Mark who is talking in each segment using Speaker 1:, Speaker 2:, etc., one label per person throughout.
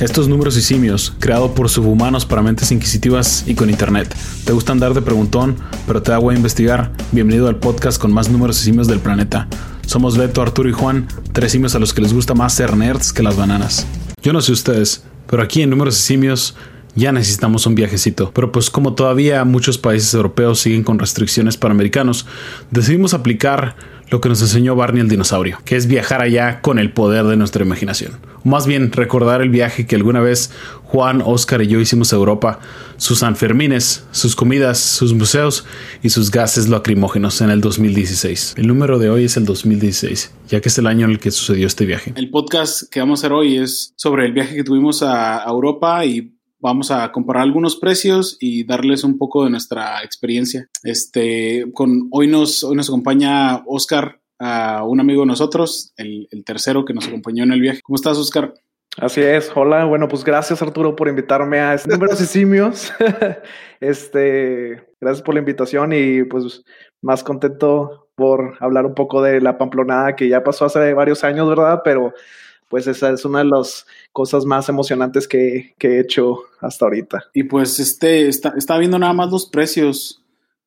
Speaker 1: Estos números y simios, creado por subhumanos para mentes inquisitivas y con internet. ¿Te gusta andar de preguntón, pero te da a investigar? Bienvenido al podcast con más números y simios del planeta. Somos Beto, Arturo y Juan, tres simios a los que les gusta más ser nerds que las bananas. Yo no sé ustedes, pero aquí en Números y Simios ya necesitamos un viajecito. Pero pues como todavía muchos países europeos siguen con restricciones para americanos, decidimos aplicar lo que nos enseñó Barney el dinosaurio, que es viajar allá con el poder de nuestra imaginación. O más bien, recordar el viaje que alguna vez Juan, Oscar y yo hicimos a Europa, sus Sanfermines, sus comidas, sus museos y sus gases lacrimógenos en el 2016. El número de hoy es el 2016, ya que es el año en el que sucedió este viaje.
Speaker 2: El podcast que vamos a hacer hoy es sobre el viaje que tuvimos a Europa y vamos a comparar algunos precios y darles un poco de nuestra experiencia. Este, con, hoy, nos, hoy nos acompaña Oscar, un amigo de nosotros, el, tercero que nos acompañó en el viaje. ¿Cómo estás, Oscar?
Speaker 3: Así es, hola, bueno, pues gracias Arturo por invitarme a este número de simios. este, gracias por la invitación y pues más contento por hablar un poco de la pamplonada que ya pasó hace varios años, ¿verdad? Pero pues esa es una de las cosas más emocionantes que, he hecho hasta ahorita.
Speaker 2: Y pues este, está, está viendo nada más los precios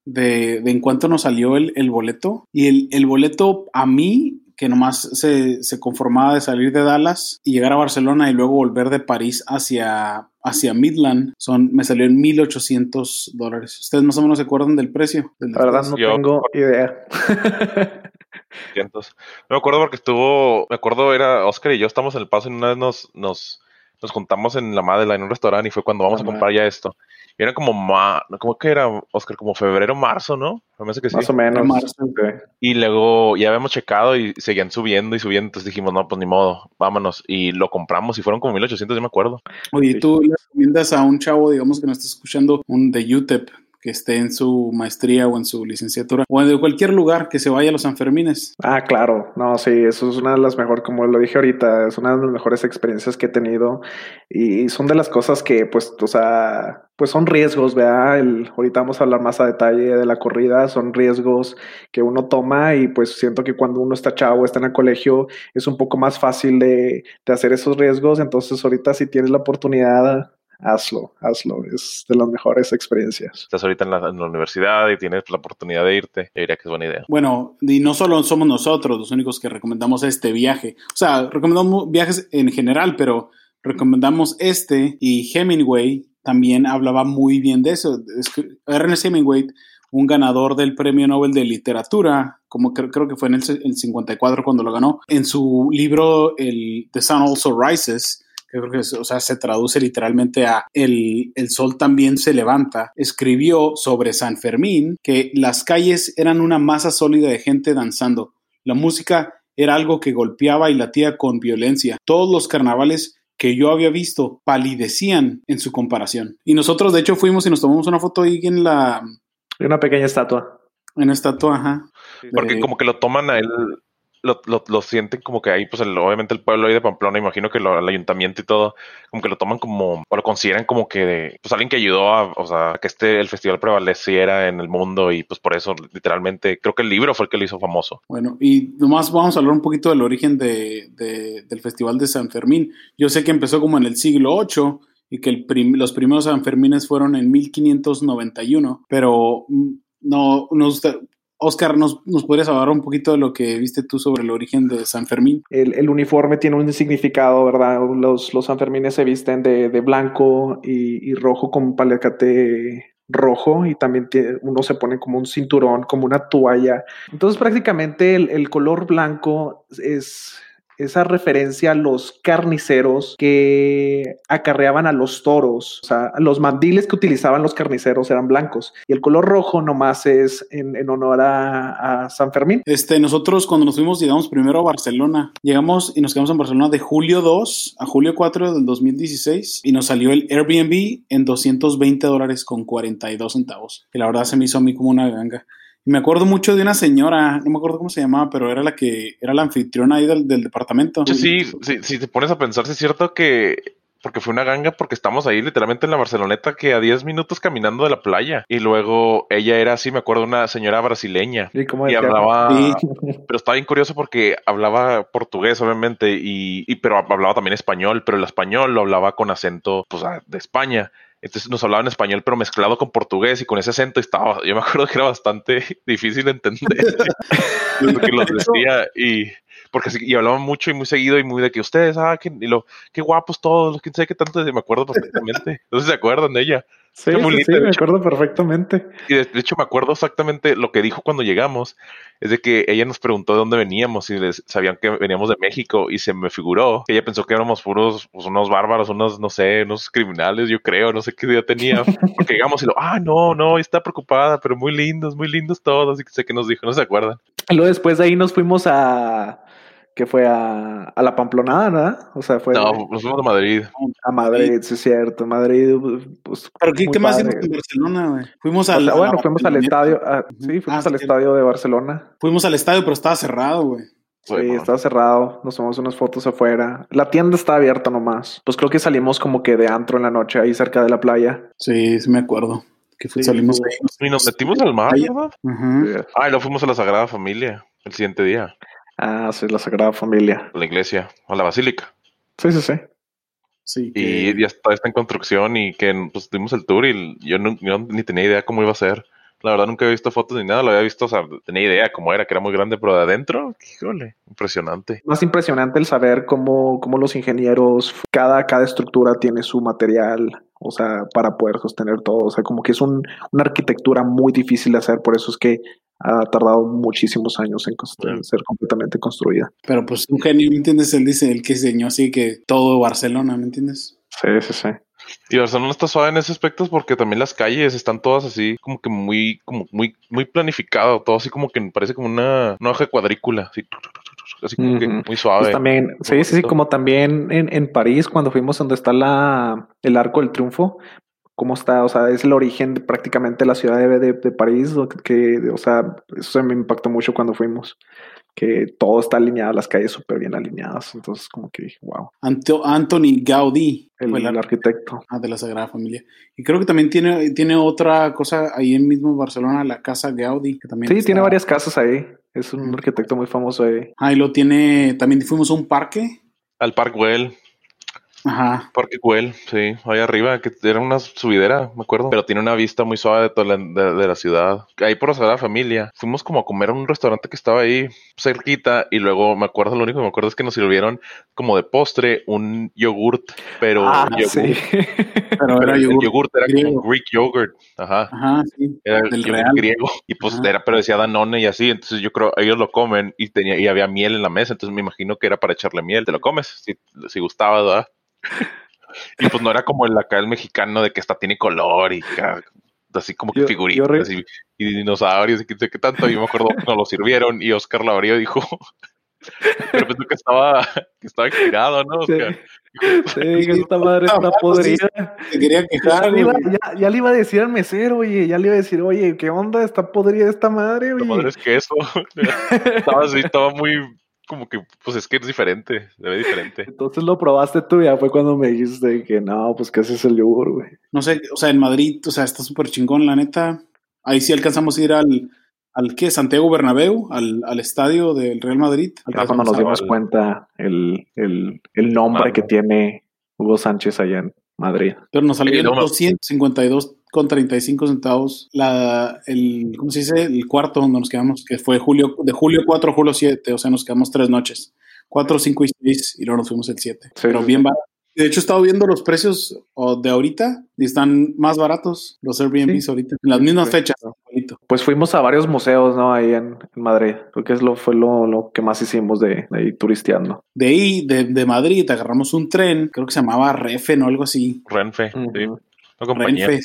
Speaker 2: de, en cuánto nos salió el, boleto. Y el, el, boleto a mí, que nomás se, se, conformaba de salir de Dallas y llegar a Barcelona y luego volver de París hacia, hacia Midland, son, me salió en 1800 dólares. ¿Ustedes más o menos se acuerdan del precio?
Speaker 3: La verdad no tengo idea.
Speaker 4: me acuerdo porque estuvo, me acuerdo, era Oscar y yo estamos en el paso y una vez nos, nos, nos juntamos en la Madela, en un restaurante, y fue cuando vamos a comprar ya esto. Y era como, ma, ¿cómo que era, Oscar? Como febrero, marzo, ¿no?
Speaker 3: Me que sí. Más o menos. Marzo,
Speaker 4: Y luego ya habíamos checado y seguían subiendo y subiendo, entonces dijimos, no, pues ni modo, vámonos. Y lo compramos y fueron como 1800, yo me acuerdo.
Speaker 2: Oye, ¿tú le recomiendas a un chavo, digamos, que nos está escuchando, un de UTEP, que esté en su maestría o en su licenciatura o en cualquier lugar que se vaya a los Sanfermines.
Speaker 3: Ah, claro, no, sí, eso es una de las mejores, como lo dije ahorita, es una de las mejores experiencias que he tenido y son de las cosas que, pues, o sea, pues son riesgos, ¿verdad? El, ahorita vamos a hablar más a detalle de la corrida, son riesgos que uno toma y pues siento que cuando uno está chavo, está en el colegio, es un poco más fácil de, de hacer esos riesgos, entonces ahorita si tienes la oportunidad hazlo, hazlo, es de las mejores experiencias.
Speaker 4: Estás ahorita en la, universidad y tienes la oportunidad de irte, yo diría que es buena idea.
Speaker 2: Bueno, y no solo somos nosotros los únicos que recomendamos este viaje, o sea, recomendamos viajes en general, pero recomendamos este y Hemingway también hablaba muy bien de eso. Ernest Hemingway, un ganador del Premio Nobel de Literatura, como creo, que fue en el, el, 54 cuando lo ganó, en su libro el The Sun Also Rises, creo que o sea, se traduce literalmente a el, el sol también se levanta, escribió sobre San Fermín que las calles eran una masa sólida de gente danzando. La música era algo que golpeaba y latía con violencia. Todos los carnavales que yo había visto palidecían en su comparación. Y nosotros, de hecho, fuimos y nos tomamos una foto ahí en la...
Speaker 3: Una pequeña estatua.
Speaker 2: En una estatua, ajá.
Speaker 4: Porque como que lo toman a él lo, lo, sienten como que ahí, pues obviamente el pueblo ahí de Pamplona, imagino que lo, el ayuntamiento y todo, como que lo toman como, o lo consideran como que, pues alguien que ayudó a, o sea, que este, el festival prevaleciera en el mundo y pues por eso literalmente, creo que el libro fue el que lo hizo famoso.
Speaker 2: Bueno, y nomás vamos a hablar un poquito del origen de, del festival de San Fermín. Yo sé que empezó como en el siglo VIII y que el los primeros San Fermines fueron en 1591, pero mm, no, nos, Oscar, ¿nos, ¿nos podrías hablar un poquito de lo que viste tú sobre el origen de San Fermín?
Speaker 3: El, uniforme tiene un significado, ¿verdad? Los, los Sanfermines se visten de, blanco y, rojo con palacate rojo y también uno se pone como un cinturón, como una toalla. Entonces prácticamente el color blanco es esa referencia a los carniceros que acarreaban a los toros, o sea, los mandiles que utilizaban los carniceros eran blancos y el color rojo nomás es en, honor a, San Fermín.
Speaker 2: Este, nosotros cuando nos fuimos llegamos primero a Barcelona, llegamos y nos quedamos en Barcelona de julio 2 a julio 4 del 2016 y nos salió el Airbnb en 220 dólares con 42 centavos, y la verdad se me hizo a mí como una ganga. Me acuerdo mucho de una señora, no me acuerdo cómo se llamaba, pero era la que era la anfitriona ahí del, departamento.
Speaker 4: Sí, sí, sí, si te pones a pensar, sí es cierto que porque fue una ganga porque estamos ahí literalmente en la Barceloneta que a 10 minutos caminando de la playa. Y luego ella era así, me acuerdo, una señora brasileña.
Speaker 3: Y, como
Speaker 4: Y hablaba,
Speaker 2: Sí.
Speaker 4: pero estaba bien curioso porque hablaba portugués, obviamente, y, y- pero hablaba también español, pero el español lo hablaba con acento pues, ah, de España. Entonces nos hablaba en español, pero mezclado con portugués y con ese acento estaba, yo me acuerdo que era bastante difícil de entender lo que los decía y porque y hablaban mucho y muy seguido y muy de que ustedes, ah, que, y lo, qué guapos todos, quién sabe qué tanto, me acuerdo perfectamente. Entonces se acuerdan de ella.
Speaker 3: Sí, sí, me acuerdo perfectamente.
Speaker 4: Y de, de hecho me acuerdo exactamente lo que dijo cuando llegamos, es de que ella nos preguntó de dónde veníamos y les, sabían que veníamos de México y se me figuró que ella pensó que éramos puros, pues, unos bárbaros, unos, no sé, unos criminales, yo creo, no sé qué idea tenía, porque llegamos y lo, ah, no, no, está preocupada, pero muy lindos, muy lindos todos, y que sé que nos dijo, no se acuerdan.
Speaker 3: Luego después de ahí nos fuimos a. que fue a, a la Pamplonada, ¿verdad? O sea, fue
Speaker 4: No, nos fuimos a Madrid.
Speaker 3: a Madrid, sí es cierto. Madrid, pues.
Speaker 2: ¿Pero qué,
Speaker 3: muy
Speaker 2: qué más hicimos en Barcelona, güey? Fuimos
Speaker 3: O
Speaker 2: al.
Speaker 3: sea,
Speaker 2: a
Speaker 3: bueno, fuimos al estadio. ah, sí, fuimos
Speaker 2: Ah,
Speaker 3: al
Speaker 2: sí.
Speaker 3: estadio de Barcelona.
Speaker 2: Fuimos al estadio, pero estaba cerrado, güey.
Speaker 3: Sí,
Speaker 4: Bueno.
Speaker 3: estaba cerrado. Nos tomamos unas fotos afuera. La tienda está abierta nomás. Pues creo que salimos como que de antro en la noche ahí cerca de la playa.
Speaker 2: Sí, sí me acuerdo. Que fue-
Speaker 3: Sí,
Speaker 2: salimos ahí.
Speaker 4: Y nos metimos al mar,
Speaker 2: Ahí-
Speaker 4: ¿verdad?
Speaker 2: Ujú.
Speaker 4: Ah, y luego fuimos a la Sagrada Familia el siguiente día,
Speaker 3: Ah, sí, la Sagrada Familia.
Speaker 4: la iglesia, a la basílica.
Speaker 3: Sí, sí, sí.
Speaker 2: Sí.
Speaker 4: Y
Speaker 2: que-
Speaker 4: ya está, está en construcción y que pues dimos el tour y yo, no, yo ni tenía idea cómo iba a ser. La verdad nunca había visto fotos ni nada, lo había visto, o sea, tenía idea cómo era, que era muy grande, pero de adentro, híjole, impresionante.
Speaker 3: Más impresionante el saber cómo, cómo los ingenieros, cada, cada estructura tiene su material, o sea, para poder sostener todo. O sea, como que es un- una arquitectura muy difícil de hacer, por eso es que ha tardado muchísimos años en, constru- en ser completamente construida.
Speaker 2: Pero pues un genio, ¿me entiendes? Él dice, el que diseñó así que todo Barcelona, ¿me entiendes?
Speaker 3: Sí, sí, sí.
Speaker 4: Y Barcelona está suave en ese aspecto porque también las calles están todas así, como que muy, como muy, muy planificado, todo así como que parece como una, una hoja de cuadrícula, así, así como que muy suave.
Speaker 3: Pues también, sí, sí, sí, como también en, en París, cuando fuimos donde está la, el Arco del Triunfo, cómo está, o sea, es el origen de prácticamente la ciudad de, de, de París, lo que, que, o sea, eso se me impactó mucho cuando fuimos, que todo está alineado, las calles súper bien alineadas, entonces como que dije, wow,
Speaker 2: Anto- Anthony Gaudí
Speaker 3: el,
Speaker 2: fue
Speaker 3: el
Speaker 2: el
Speaker 3: arquitecto.
Speaker 2: ah, de la Sagrada Familia. Y creo que también tiene, tiene otra cosa ahí en mismo Barcelona, la Casa Gaudí, que también
Speaker 3: Sí,
Speaker 2: está-
Speaker 3: tiene varias casas ahí, es un arquitecto muy famoso ahí.
Speaker 2: Ah, y lo tiene, también fuimos a un parque.
Speaker 4: Al Park Güell,
Speaker 2: Ajá.
Speaker 4: Parque Güell, sí, ahí arriba, que era una subidera, me acuerdo, pero tiene una vista muy suave de toda la, de, de la ciudad. Ahí por la Sagrada Familia, fuimos como a comer a un restaurante que estaba ahí cerquita y luego me acuerdo, lo único que me acuerdo es que nos sirvieron como de postre un yogurt, pero
Speaker 3: Ah,
Speaker 4: yogurt,
Speaker 3: sí.
Speaker 2: Pero
Speaker 4: pero
Speaker 2: era
Speaker 4: el
Speaker 2: yogur.
Speaker 4: yogurt era
Speaker 2: griego.
Speaker 4: como Greek yogurt, ajá.
Speaker 2: Ajá, sí.
Speaker 4: Era el
Speaker 2: Del Real.
Speaker 4: griego y pues
Speaker 2: Ajá.
Speaker 4: era, pero decía Danone y así, entonces yo creo ellos lo comen y tenía y había miel en la mesa, entonces me imagino que era para echarle miel, te lo comes si, si gustaba, ¿verdad? Y pues no era como el acá el mexicano de que hasta tiene color y así como que
Speaker 3: Yo-
Speaker 4: figuritas
Speaker 3: re-
Speaker 4: y, y dinosaurios y qué sé qué tanto, y yo me acuerdo que nos lo sirvieron y Oscar la abrió y dijo pero pensó que estaba que estaba girado, ¿no?
Speaker 3: Sí.
Speaker 4: Oscar?
Speaker 3: Sí, que esta madre está
Speaker 2: sí,
Speaker 3: podrida.
Speaker 2: Te quería
Speaker 3: Ya
Speaker 2: quejar,
Speaker 3: le, iba,
Speaker 2: güey.
Speaker 3: ya, ya le iba a decir al mesero, oye, ya le iba a decir, oye, ¿qué onda? Está podrida esta madre,
Speaker 4: La
Speaker 3: oye.
Speaker 4: madre es queso. estaba así, estaba muy como que pues es que es diferente, se ve diferente.
Speaker 3: Entonces lo probaste tú, ya fue cuando me dijiste que no, pues que ese es el yogur, güey.
Speaker 2: No sé, o sea, en Madrid, o sea, está súper chingón, la neta. Ahí sí alcanzamos a ir al, al ¿qué? Santiago Bernabéu, al, al estadio del Real Madrid.
Speaker 3: Ya cuando nos dimos
Speaker 4: al-
Speaker 3: cuenta el, el, el nombre
Speaker 4: Mando.
Speaker 3: que tiene Hugo Sánchez allá en Madrid.
Speaker 2: Pero nos en
Speaker 4: luego-
Speaker 2: 252 con 35 centavos la, el, ¿cómo se dice? El cuarto donde nos quedamos, que fue julio, de julio 4 a julio 7, o sea, nos quedamos tres noches. 4, 5 y 6 y luego nos fuimos el 7.
Speaker 3: Sí,
Speaker 2: Pero
Speaker 3: sí,
Speaker 2: bien
Speaker 3: sí.
Speaker 2: barato. De hecho, he estado viendo los precios de ahorita y están más baratos los Airbnbs
Speaker 3: Sí.
Speaker 2: ahorita, en las mismas
Speaker 3: Sí.
Speaker 2: fechas.
Speaker 3: Pues fuimos a varios museos, ¿no? Ahí en, en Madrid, porque es lo, fue lo, lo que más hicimos de, de ir turisteando.
Speaker 2: De ahí, de, de Madrid, agarramos un tren, creo que se llamaba Refen o algo así.
Speaker 4: Renfe, sí,
Speaker 3: Ujú.
Speaker 4: una compañía
Speaker 2: Renfe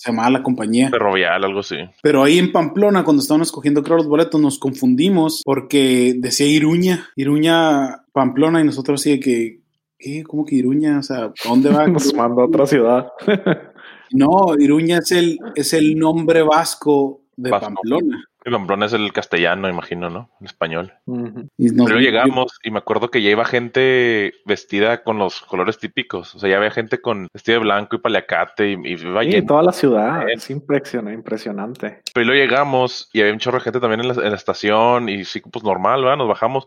Speaker 2: se, llamaba la compañía.
Speaker 4: ferrovial, algo así.
Speaker 2: Pero ahí en Pamplona, cuando estábamos escogiendo creo los boletos, nos confundimos porque decía Iruña, Iruña, Pamplona, y nosotros así de que, ¿qué? ¿Cómo que Iruña? O sea, ¿a dónde va?
Speaker 3: Nos mandó a otra ciudad.
Speaker 2: No, Iruña es el, es el nombre vasco de
Speaker 4: Vasco.
Speaker 2: Pamplona.
Speaker 4: El Pamplona es el castellano, imagino, ¿no? El español.
Speaker 2: Y nos-
Speaker 4: Pero llegamos y me acuerdo que ya iba gente vestida con los colores típicos. O sea, ya había gente con vestido de blanco y paliacate y, y iba
Speaker 3: Sí,
Speaker 4: lleno.
Speaker 3: toda la ciudad.
Speaker 4: Bien.
Speaker 3: Es impresionante, impresionante.
Speaker 4: Pero luego llegamos y había un chorro de gente también en la, en la estación y sí, pues normal, ¿verdad? Nos bajamos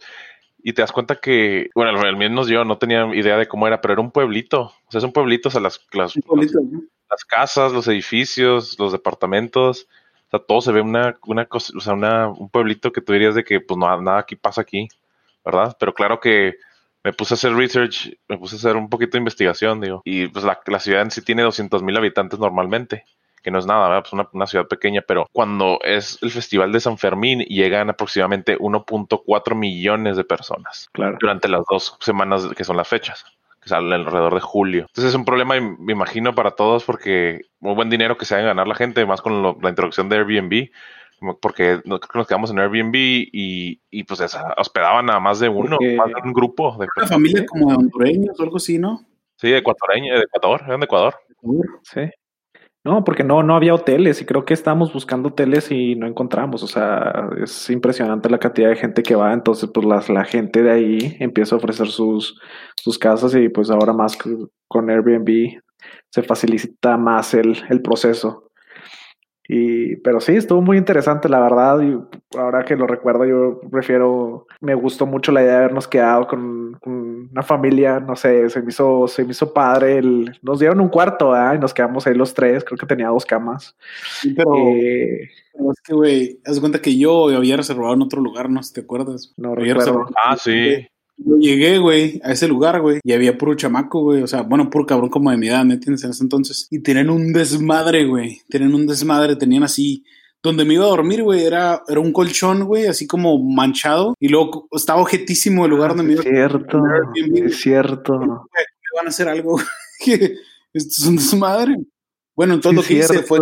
Speaker 4: y te das cuenta que, bueno, al menos yo no tenía idea de cómo era, pero era un pueblito. O sea, es un pueblito, o sea, las, las,
Speaker 2: Un pueblito, ¿no?
Speaker 4: las casas, los edificios, los departamentos, sea, todo se ve una, una cosa, o sea, una, un pueblito que tú dirías de que pues no, nada aquí pasa aquí, ¿verdad? Pero claro que me puse a hacer research, me puse a hacer un poquito de investigación, digo, y pues la, la ciudad en sí tiene 200 mil habitantes normalmente, que no es nada, ¿verdad? Pues una, una ciudad pequeña, pero cuando es el Festival de San Fermín llegan aproximadamente 1.4 millones de personas
Speaker 3: Claro.
Speaker 4: durante las dos semanas que son las fechas, que salen alrededor de julio. Entonces es un problema, me imagino, para todos porque muy buen dinero que se hagan ganar la gente, más con lo- la introducción de Airbnb, porque creo que nos quedamos en Airbnb y, y pues esa- hospedaban a más de uno,
Speaker 3: Porque-
Speaker 4: más de un grupo de
Speaker 2: Una familia como de hondureños o algo así, ¿no?
Speaker 4: Sí, de ecuatoriaños, de Ecuador, eran de Ecuador.
Speaker 3: Sí. No, porque no, no había hoteles y creo que estábamos buscando hoteles y no encontramos. O sea, es impresionante la cantidad de gente que va. Entonces, pues las- la gente de ahí empieza a ofrecer sus, sus casas y pues ahora más con Airbnb se facilita más el, el proceso. Y, pero sí, estuvo muy interesante, la verdad. Y ahora que lo recuerdo, yo prefiero, me gustó mucho la idea de habernos quedado con, con una familia, no sé, se me hizo, se me hizo padre. El, nos dieron un cuarto, ¿verdad? Y nos quedamos ahí los tres, creo que tenía dos camas.
Speaker 2: Sí, pero,
Speaker 3: Eh,
Speaker 2: pero es que, güey, haz de cuenta que yo había reservado en otro lugar, no sé si te acuerdas.
Speaker 3: no
Speaker 2: Había
Speaker 3: recuerdo.
Speaker 2: reservado-
Speaker 4: Ah, sí.
Speaker 2: Yo llegué, güey, a ese lugar, güey, y había puro chamaco, güey, o sea, bueno, puro cabrón como de mi edad, ¿me entiendes? En ese entonces. Y tenían un desmadre, güey, tenían un desmadre, tenían así, donde me iba a dormir, güey, era, era un colchón, güey, así como manchado, y luego estaba objetísimo el lugar donde me
Speaker 3: Ah, Sí,
Speaker 2: iba
Speaker 3: es cierto, es cierto.
Speaker 2: me van a hacer algo, que esto es un desmadre. Bueno, entonces
Speaker 3: Sí,
Speaker 2: lo que hice fue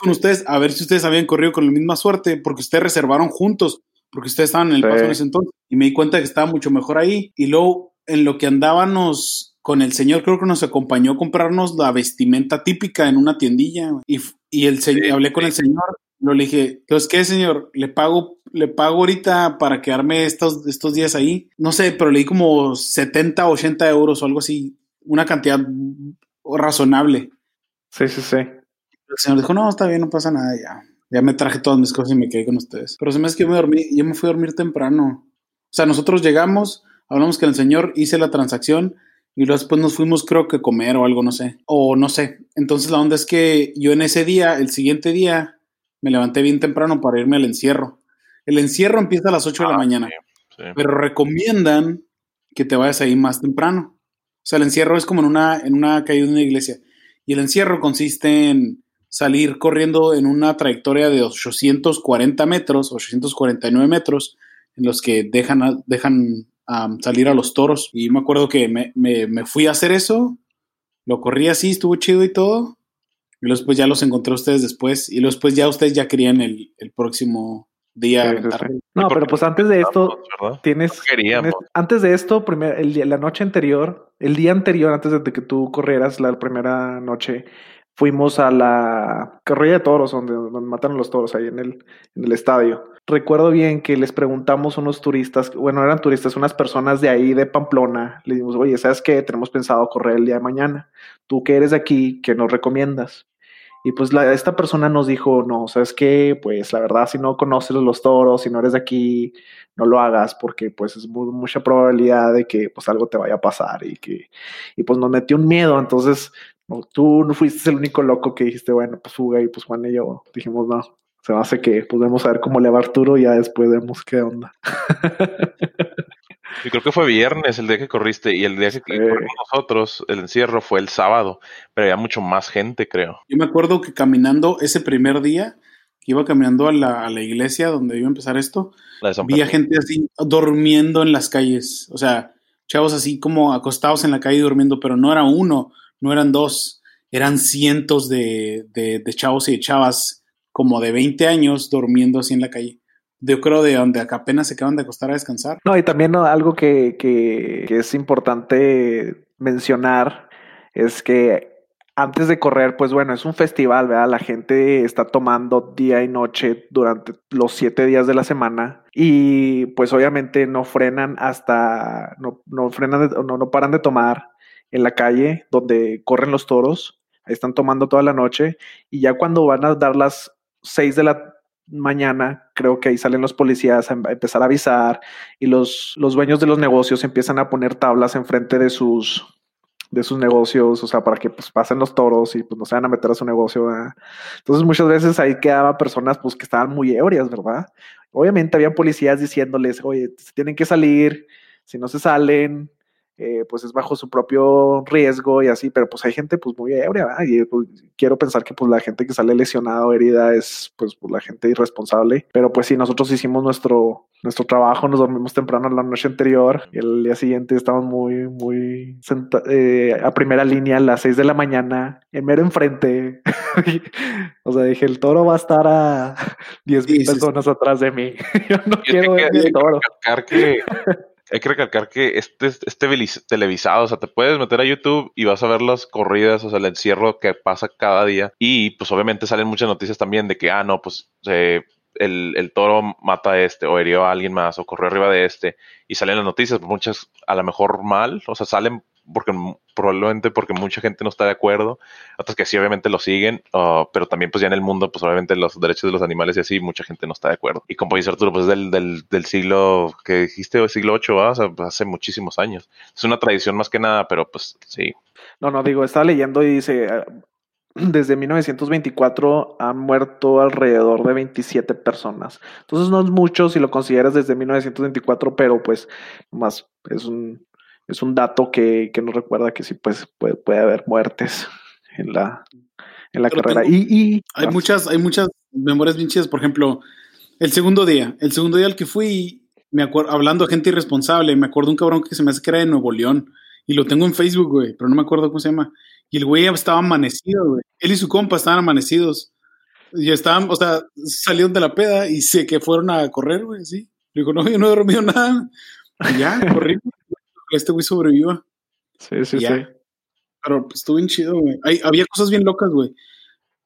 Speaker 2: con ustedes a ver si ustedes habían corrido con la misma suerte, porque ustedes reservaron juntos, porque ustedes estaban en el
Speaker 3: Sí.
Speaker 2: paso en ese entonces, y me di cuenta que estaba mucho mejor ahí. Y luego, en lo que andábamos con el señor, creo que nos acompañó a comprarnos la vestimenta típica en una tiendilla, y, y el señor,
Speaker 4: Sí,
Speaker 2: hablé con el señor, lo le dije, entonces, ¿qué, señor? Le pago, le pago ahorita para quedarme estos, estos días ahí. No sé, pero le di como 70, 80 euros o algo así, una cantidad razonable.
Speaker 3: Sí, sí, sí.
Speaker 2: El señor dijo, no, está bien, no pasa nada, ya. Ya me traje todas mis cosas y me quedé con ustedes. Pero se me hace que yo me dormí, yo me fui a dormir temprano. O sea, nosotros llegamos, hablamos con el señor, hice la transacción y luego después nos fuimos, creo que comer o algo, no sé. O no sé. Entonces la onda es que yo en ese día, el siguiente día, me levanté bien temprano para irme al encierro. El encierro empieza a las 8 de la
Speaker 4: Ah,
Speaker 2: mañana
Speaker 4: sí, sí.
Speaker 2: pero recomiendan que te vayas ahí más temprano. O sea, el encierro es como en una, en una calle de una iglesia. Y el encierro consiste en salir corriendo en una trayectoria de 840 metros, 849 metros, en los que dejan, dejan salir a los toros. Y me acuerdo que me, me- me fui a hacer eso, lo corrí así, estuvo chido y todo. Y luego después ya los encontré a ustedes después. Y luego después ya ustedes ya querían el, el próximo día.
Speaker 3: Sí, sí,
Speaker 2: aventar.
Speaker 3: sí. No, pero pues antes de esto,
Speaker 4: ¿verdad?
Speaker 3: tienes,
Speaker 4: No queríamos.
Speaker 3: tienes- antes de esto, primer, el día- la noche anterior, el día anterior, antes de que tú corrieras la primera noche, fuimos a la corrida de toros, donde, donde matan a los toros ahí en el, en el estadio. Recuerdo bien que les preguntamos a unos turistas, bueno, eran turistas, unas personas de ahí de Pamplona, le dimos, oye, ¿sabes qué? Tenemos pensado correr el día de mañana. Tú que eres de aquí, ¿qué nos recomiendas? Y pues esta persona nos dijo, no, ¿sabes qué? Pues la verdad, si no conoces los toros, si no eres de aquí, no lo hagas porque pues es mu- mucha probabilidad de que pues algo te vaya a pasar y que, y pues nos metió un miedo. Entonces, no, tú no fuiste el único loco que dijiste, bueno, pues fuga y pues Juan y yo dijimos, no, se me hace que pues vamos a ver cómo le va Arturo y ya después vemos qué onda.
Speaker 4: Y creo que fue viernes el día que corriste y el día que
Speaker 3: Sí.
Speaker 4: corrimos nosotros, el encierro fue el sábado, pero había mucho más gente, creo.
Speaker 2: Yo me acuerdo que caminando ese primer día, que iba caminando a la, a la iglesia donde iba a empezar esto, vi a gente así durmiendo en las calles. O sea, chavos así como acostados en la calle durmiendo, pero no era uno, no eran dos, eran cientos de, de, chavos y de chavas como de 20 años durmiendo así en la calle. Yo creo de donde apenas se acaban de acostar a descansar.
Speaker 3: No, y también algo que, que, que es importante mencionar es que antes de correr, pues bueno, es un festival, ¿verdad? La gente está tomando día y noche durante los siete días de la semana y pues obviamente no frenan hasta, no, no frenan, no, no paran de tomar en la calle donde corren los toros. Ahí están tomando toda la noche y ya cuando van a dar las seis de la mañana, creo que ahí salen los policías a empezar a avisar y los, los dueños de los negocios empiezan a poner tablas enfrente de sus, de sus negocios, o sea, para que pues pasen los toros y pues no se van a meter a su negocio. Entonces muchas veces ahí quedaban personas pues que estaban muy ebrias, ¿verdad? Obviamente habían policías diciéndoles, oye, tienen que salir, si no se salen, eh, pues es bajo su propio riesgo y así, pero pues hay gente pues muy ebria, y pues, quiero pensar que pues la gente que sale lesionada o herida es pues, pues, la gente irresponsable, pero pues sí, nosotros hicimos nuestro, nuestro trabajo, nos dormimos temprano la noche anterior y el día siguiente estamos muy, muy eh, a primera línea a las 6 de la mañana, en mero enfrente. o sea, dije, el toro va a estar a 10 mil personas atrás de mí. Yo no quiero ver el toro.
Speaker 4: Que hay que recalcar que este es este televisado, o sea, te puedes meter a YouTube y vas a ver las corridas, o sea, el encierro que pasa cada día. Y pues obviamente salen muchas noticias también de que, ah, no, pues el, el, toro mata a este, o herió a alguien más, o corrió arriba de este. Y salen las noticias, muchas a lo mejor mal, o sea, salen porque probablemente porque mucha gente no está de acuerdo, otras que sí obviamente lo siguen, uh, pero también pues ya en el mundo pues obviamente los derechos de los animales y así mucha gente no está de acuerdo. Y como dice Arturo, pues del, del, del siglo que dijiste, siglo 8, o sea, pues, hace muchísimos años. Es una tradición más que nada, pero pues sí.
Speaker 3: No, no, digo, estaba leyendo y dice, ah, desde 1924 han muerto alrededor de 27 personas. Entonces no es mucho si lo consideras desde 1924, pero pues más es un es un dato que, que nos recuerda que sí pues, puede, puede haber muertes en la, en la carrera. y,
Speaker 2: hay muchas, hay muchas memorias bien chidas. Por ejemplo, el segundo día, el segundo día al que fui, me acuerdo, hablando de gente irresponsable, me acuerdo un cabrón que se me hace que era de Nuevo León. Y lo tengo en Facebook, güey, pero no me acuerdo cómo se llama. Y el güey estaba amanecido, güey. Él y su compa estaban amanecidos. Y estaban, o sea, salieron de la peda y sé que fueron a correr, güey, sí. Le digo, no, yo no he dormido nada. Y ya, corrí este güey sobreviva.
Speaker 3: Sí, sí, sí.
Speaker 2: Pero pues, estuvo bien chido, güey. había cosas bien locas, güey.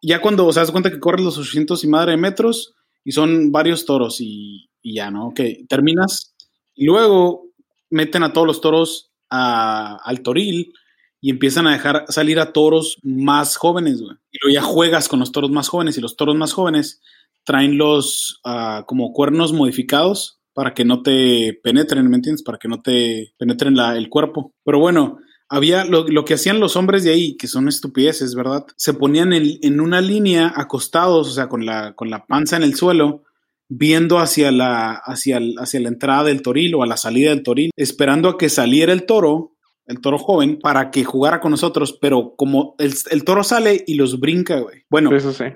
Speaker 2: Ya cuando, o sea, das cuenta que corres los 800 y madre de metros y son varios toros y, ya, ¿no? Ok, terminas. Y luego meten a todos los toros al toril y empiezan a dejar salir a toros más jóvenes, güey. Y luego ya juegas con los toros más jóvenes y los toros más jóvenes traen los uh, como cuernos modificados para que no te penetren, ¿me entiendes? Para que no te penetren la, el cuerpo. Pero bueno, había lo, que hacían los hombres de ahí, que son estupideces, ¿verdad? Se ponían en, una línea acostados, o sea, con la, con la panza en el suelo, viendo hacia la, hacia, hacia la entrada del toril o a la salida del toril, esperando a que saliera el toro, el toro joven, para que jugara con nosotros, pero como el, el toro sale y los brinca, güey. Bueno,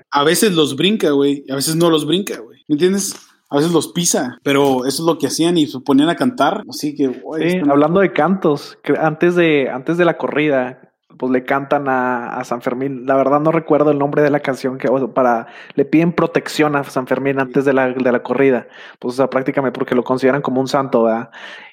Speaker 2: a veces los brinca, güey, a veces no los brinca, güey. ¿Me entiendes? A veces los pisa, pero eso es lo que hacían y se ponían a cantar. Así que,
Speaker 3: hablando de cantos, antes de, antes de la corrida, pues le cantan a, San Fermín. La verdad no recuerdo el nombre de la canción que para le piden protección a San Fermín antes de la, de la corrida. Pues o sea, prácticamente porque lo consideran como un santo, ¿verdad?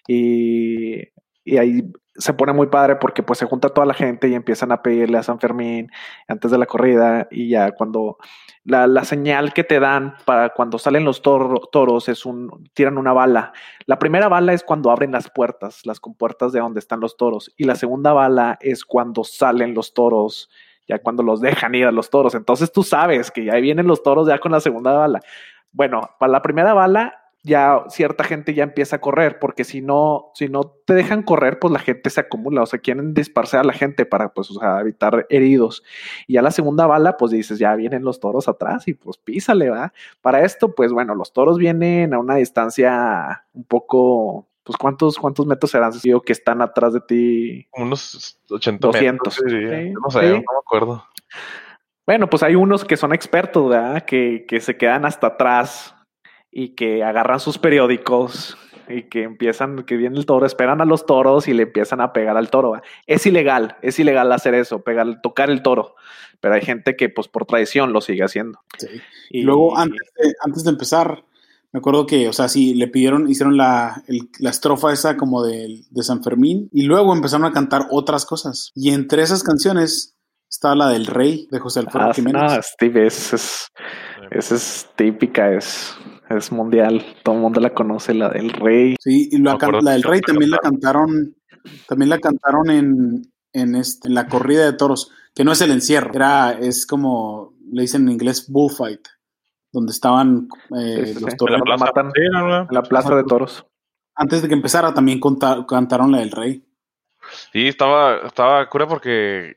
Speaker 3: Y, y ahí se pone muy padre porque pues se junta toda la gente y empiezan a pedirle a San Fermín antes de la corrida y ya cuando la, la señal que te dan para cuando salen los toros es un, tiran una bala. La primera bala es cuando abren las puertas, las compuertas de donde están los toros y la segunda bala es cuando salen los toros ya cuando los dejan ir a los toros. Entonces tú sabes que ya vienen los toros ya con la segunda bala. Bueno, para la primera bala ya cierta gente ya empieza a correr, porque si no, si no te dejan correr, pues la gente se acumula, o sea, quieren disparsar a la gente para, pues, o sea, evitar heridos. Y ya la segunda bala, pues dices, ya vienen los toros atrás y pues písale, ¿va? Para esto, pues bueno, los toros vienen a una distancia un poco, pues cuántos, cuántos metros serán, digo, que están atrás de ti.
Speaker 4: Unos 80 200. no sé, no me acuerdo.
Speaker 3: Bueno, pues hay unos que son expertos, ¿verdad? Que, que se quedan hasta atrás y que agarran sus periódicos y que empiezan, que viene el toro, esperan a los toros y le empiezan a pegar al toro. Es ilegal, es ilegal hacer eso, pegar, tocar el toro, pero hay gente que pues por tradición lo sigue haciendo.
Speaker 2: Y luego antes de, antes de empezar, me acuerdo que, o sea, sí, le pidieron, hicieron la, la estrofa esa como de, de San Fermín y luego empezaron a cantar otras cosas. Y entre esas canciones Estaba la del Rey de José Alfredo
Speaker 3: Ah,
Speaker 2: Jiménez.
Speaker 3: no, Steve, es, es, esa es típica, es, es mundial. Todo el mundo la conoce, la del rey.
Speaker 2: Sí, y la, la del Rey
Speaker 4: la
Speaker 2: también la
Speaker 4: cantaron.
Speaker 2: también la cantaron en, en, este, en la corrida de toros, que no es el encierro, era, es como le dicen en inglés bullfight, donde estaban eh,
Speaker 3: Sí, sí,
Speaker 2: los
Speaker 3: sí.
Speaker 2: toreros.
Speaker 4: En la plaza.
Speaker 3: matan.
Speaker 4: Sí, no, no.
Speaker 3: En la plaza de toros.
Speaker 2: Antes de que empezara también conta- cantaron la del Rey.
Speaker 4: Sí, estaba, estaba cura porque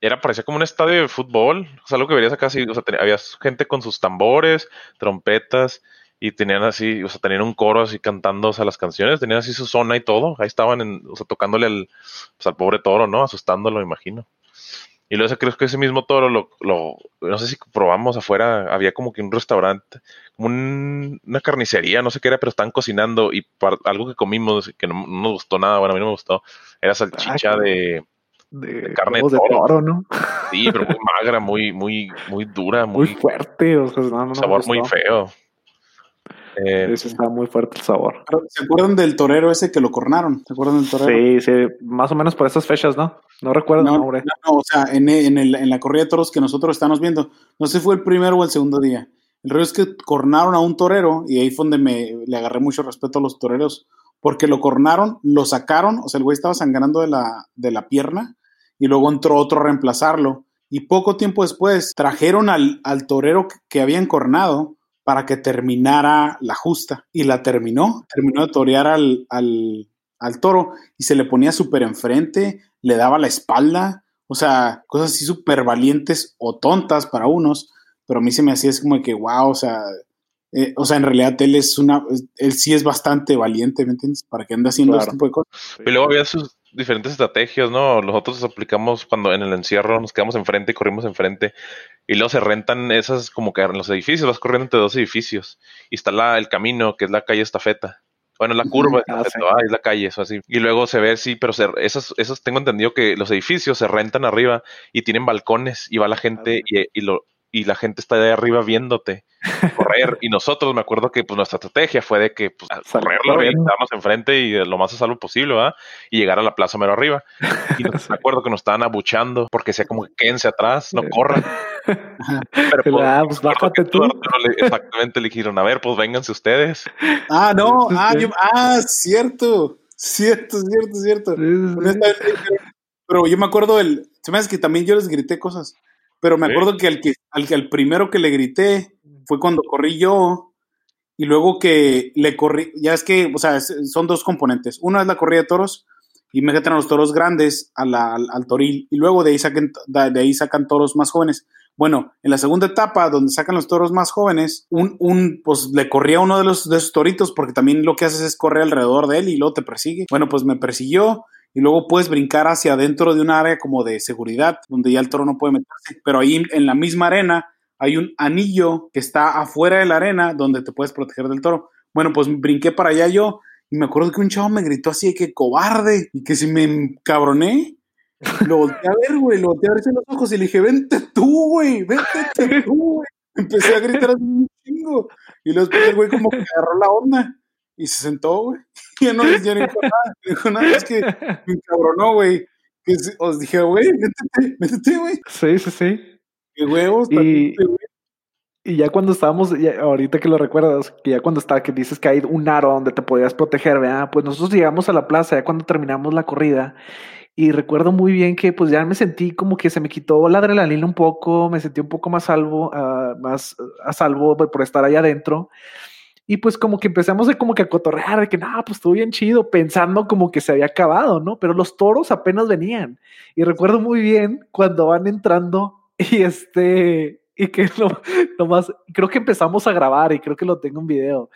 Speaker 4: era, parecía como un estadio de fútbol. O sea, algo que verías acá, sí, o sea, había gente con sus tambores, trompetas, y tenían así, o sea, tenían un coro así cantando, o sea, las canciones, tenían así su zona y todo. Ahí estaban, en, o sea, tocándole al, pues, al pobre toro, ¿no? Asustándolo, me imagino. Y luego creo que ese mismo toro lo, lo, no sé si probamos afuera, había como que un restaurante, como un- una carnicería, no sé qué era, pero estaban cocinando y par- algo que comimos que no, no nos gustó nada, bueno, a mí no me gustó, era salchicha
Speaker 3: Ah,
Speaker 4: de,
Speaker 3: De,
Speaker 4: carne de toro.
Speaker 3: ¿no?
Speaker 4: sí, pero muy magra, muy, muy, muy dura,
Speaker 3: Muy
Speaker 4: muy,
Speaker 3: fuerte, o sea, no, no,
Speaker 4: sabor muy feo. Eh,
Speaker 3: Sí, está muy fuerte el sabor.
Speaker 2: ¿Se acuerdan del torero ese que lo cornaron? ¿Se acuerdan del torero?
Speaker 3: Sí, sí, más o menos por esas fechas, ¿no? No recuerdo
Speaker 2: No,
Speaker 3: el
Speaker 2: no,
Speaker 3: nombre.
Speaker 2: no, o sea, en, en el- en la corrida de toros que nosotros estamos viendo, no sé si fue el primero o el segundo día. El rollo es que cornaron a un torero y ahí fue donde me, le agarré mucho respeto a los toreros, porque lo cornaron, lo sacaron, o sea, el güey estaba sangrando de la, de la pierna y luego entró otro a reemplazarlo. Y poco tiempo después trajeron al, al torero que, que habían cornado para que terminara la justa. Y la terminó, terminó de torear al, al, al toro y se le ponía súper enfrente, le daba la espalda, o sea, cosas así súper valientes o tontas para unos, pero a mí se me hacía es como que, wow, o sea, eh, o sea, en realidad él es una, él sí es bastante valiente, ¿me entiendes? Para que ande haciendo
Speaker 3: Claro.
Speaker 2: este tipo de cosas.
Speaker 4: Y luego había sus diferentes estrategias, ¿no? Nosotros aplicamos cuando en el encierro nos quedamos enfrente y corrimos enfrente. Y luego se rentan esas como que en los edificios, vas corriendo entre dos edificios. Y está la, el camino, que es la calle estafeta. Bueno, la curva,
Speaker 3: Ah,
Speaker 4: estafeta,
Speaker 3: sí.
Speaker 4: ah, es la calle, eso así. Y luego se ve, sí, pero se, esos, esos tengo entendido que los edificios se rentan arriba y tienen balcones y va la gente y, y lo, y la gente está de arriba viéndote correr. y nosotros, me acuerdo que pues nuestra estrategia fue de que pues, correrlo,
Speaker 3: corriendo.
Speaker 4: darnos enfrente y eh, lo más a salvo posible, ¿verdad? Y llegar a la plaza mero arriba. Y nos- me acuerdo que nos estaban abuchando porque sea como que quédense atrás, no corran. Pero pues,
Speaker 3: Ah, pues bájate tú.
Speaker 4: Exactamente le dijeron, a ver, pues vénganse ustedes.
Speaker 2: Ah, no, ah, yo- ah, cierto, cierto, cierto, cierto. Pero yo me acuerdo el, se me hace que también yo les grité cosas, pero me acuerdo que al que al que al primero que le grité fue cuando corrí yo y luego que le corrí, ya es que, o sea, son dos componentes. Uno es la corrida de toros y me meten a los toros grandes a la- al, al toril y luego de ahí sacan de, ahí sacan toros más jóvenes. Bueno, en la segunda etapa, donde sacan los toros más jóvenes, un, un pues le corría a uno de los de esos toritos, porque también lo que haces es correr alrededor de él y luego te persigue. Bueno, pues me persiguió y luego puedes brincar hacia adentro de un área como de seguridad, donde ya el toro no puede meterse. Pero ahí en la misma arena hay un anillo que está afuera de la arena donde te puedes proteger del toro. Bueno, pues brinqué para allá yo y me acuerdo que un chavo me gritó así de que cobarde y que si me encabroné. Lo volteé a ver, güey, lo volteé a ver en los ojos y le dije, vente tú, güey, vente tú, güey. Empecé a gritar así un chingo. Y luego el güey como que agarró la onda y se sentó, güey. Y ya no dijo nada, dijo nada, es que me encabronó, güey. Que Os dije, güey, métete, métete, güey.
Speaker 3: Sí, sí, sí.
Speaker 2: Qué huevos, güey.
Speaker 3: Y ya cuando estábamos, ya- ahorita que lo recuerdas, que ya cuando está, que dices que hay un aro donde te podías proteger, ¿verdad? Pues nosotros llegamos a la plaza ya cuando terminamos la corrida. Y recuerdo muy bien que pues ya me sentí como que se me quitó la adrenalina un poco, me sentí un poco más salvo, ah, más a salvo por por estar allá adentro. Y pues como que empezamos de como que a de que no, pues estuvo bien chido, pensando como que se había acabado, ¿no? Pero los toros apenas venían. Y recuerdo muy bien cuando van entrando y este, y que lo, lo más, creo que empezamos a grabar y creo que lo tengo en video.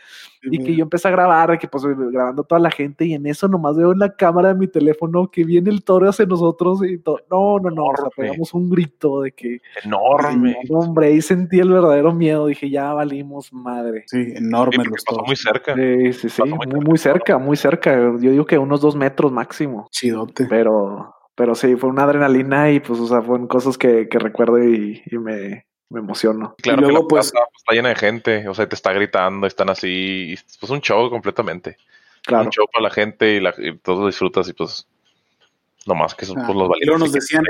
Speaker 3: Y que yo empecé a grabar, que pues grabando toda la gente y en eso nomás veo en la cámara de mi teléfono que viene el toro hacia nosotros y todo. No, no, no, o sea,
Speaker 4: Enorme.
Speaker 3: pegamos un grito de que,
Speaker 4: Enorme.
Speaker 3: no, hombre, ahí sentí el verdadero miedo, dije, ya valimos madre.
Speaker 2: Sí,
Speaker 4: Sí,
Speaker 2: enorme
Speaker 4: porque
Speaker 2: los
Speaker 4: pasó muy cerca.
Speaker 3: Sí, sí, sí,
Speaker 4: muy,
Speaker 3: muy cerca, muy cerca. Yo digo que unos dos metros máximo,
Speaker 2: Chidote.
Speaker 3: pero, pero sí, fue una adrenalina y pues, o sea, fueron cosas que, que recuerdo y, y me, me emociono.
Speaker 4: Claro
Speaker 2: Y
Speaker 4: que
Speaker 2: luego,
Speaker 4: la
Speaker 2: pues-
Speaker 4: plaza, pues, está llena de gente, o sea, te está gritando, están así, pues un show completamente.
Speaker 3: Claro.
Speaker 4: Un show para la gente y, la, y todos lo disfrutas y pues nomás que son
Speaker 2: Ah,
Speaker 4: pues, los valientes.
Speaker 2: nos
Speaker 4: que
Speaker 2: decían-.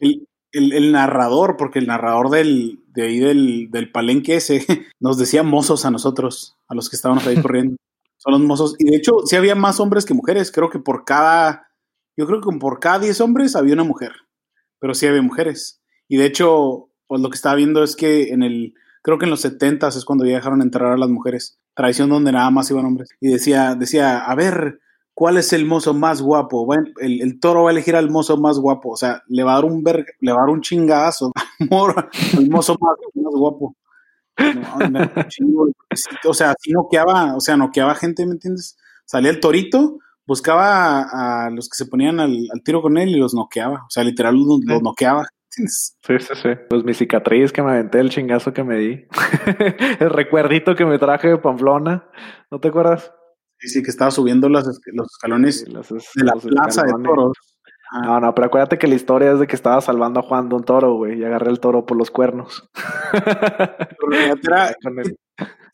Speaker 2: Y, el, el narrador, porque el narrador del, de ahí del, del palenque ese nos decía mozos a nosotros, a los que estábamos ahí corriendo. Son los mozos. Y de hecho, sí había más hombres que mujeres. Creo que por cada, yo creo que por cada 10 hombres había una mujer. Pero sí había mujeres. Y de hecho, pues lo que estaba viendo es que en el, creo que en los 70 es cuando ya dejaron enterrar a las mujeres. Tradición donde nada más iban hombres. Y decía, decía, a ver, ¿cuál es el mozo más guapo? Bueno, el, el, toro va a elegir al mozo más guapo. O sea, le va a dar un ver, le va a dar un chingazo al mozo más, más guapo. No, no, chingo, o sea, sí noqueaba, o sea, noqueaba gente, ¿me entiendes? Salía el torito, buscaba a, a los que se ponían al, al, tiro con él y los noqueaba. O sea, literal los, los noqueaba.
Speaker 3: Sí, sí, sí. Pues mi cicatriz que me aventé, el chingazo que me di. el recuerdito que me traje de Pamplona. ¿No te acuerdas?
Speaker 2: Sí, sí, que estaba subiendo los, los escalones sí, los, de la plaza escalones. de toros.
Speaker 3: Ah. No, no, pero acuérdate que la historia es de que estaba salvando a Juan de un toro, güey, y agarré el toro por los cuernos.
Speaker 2: era,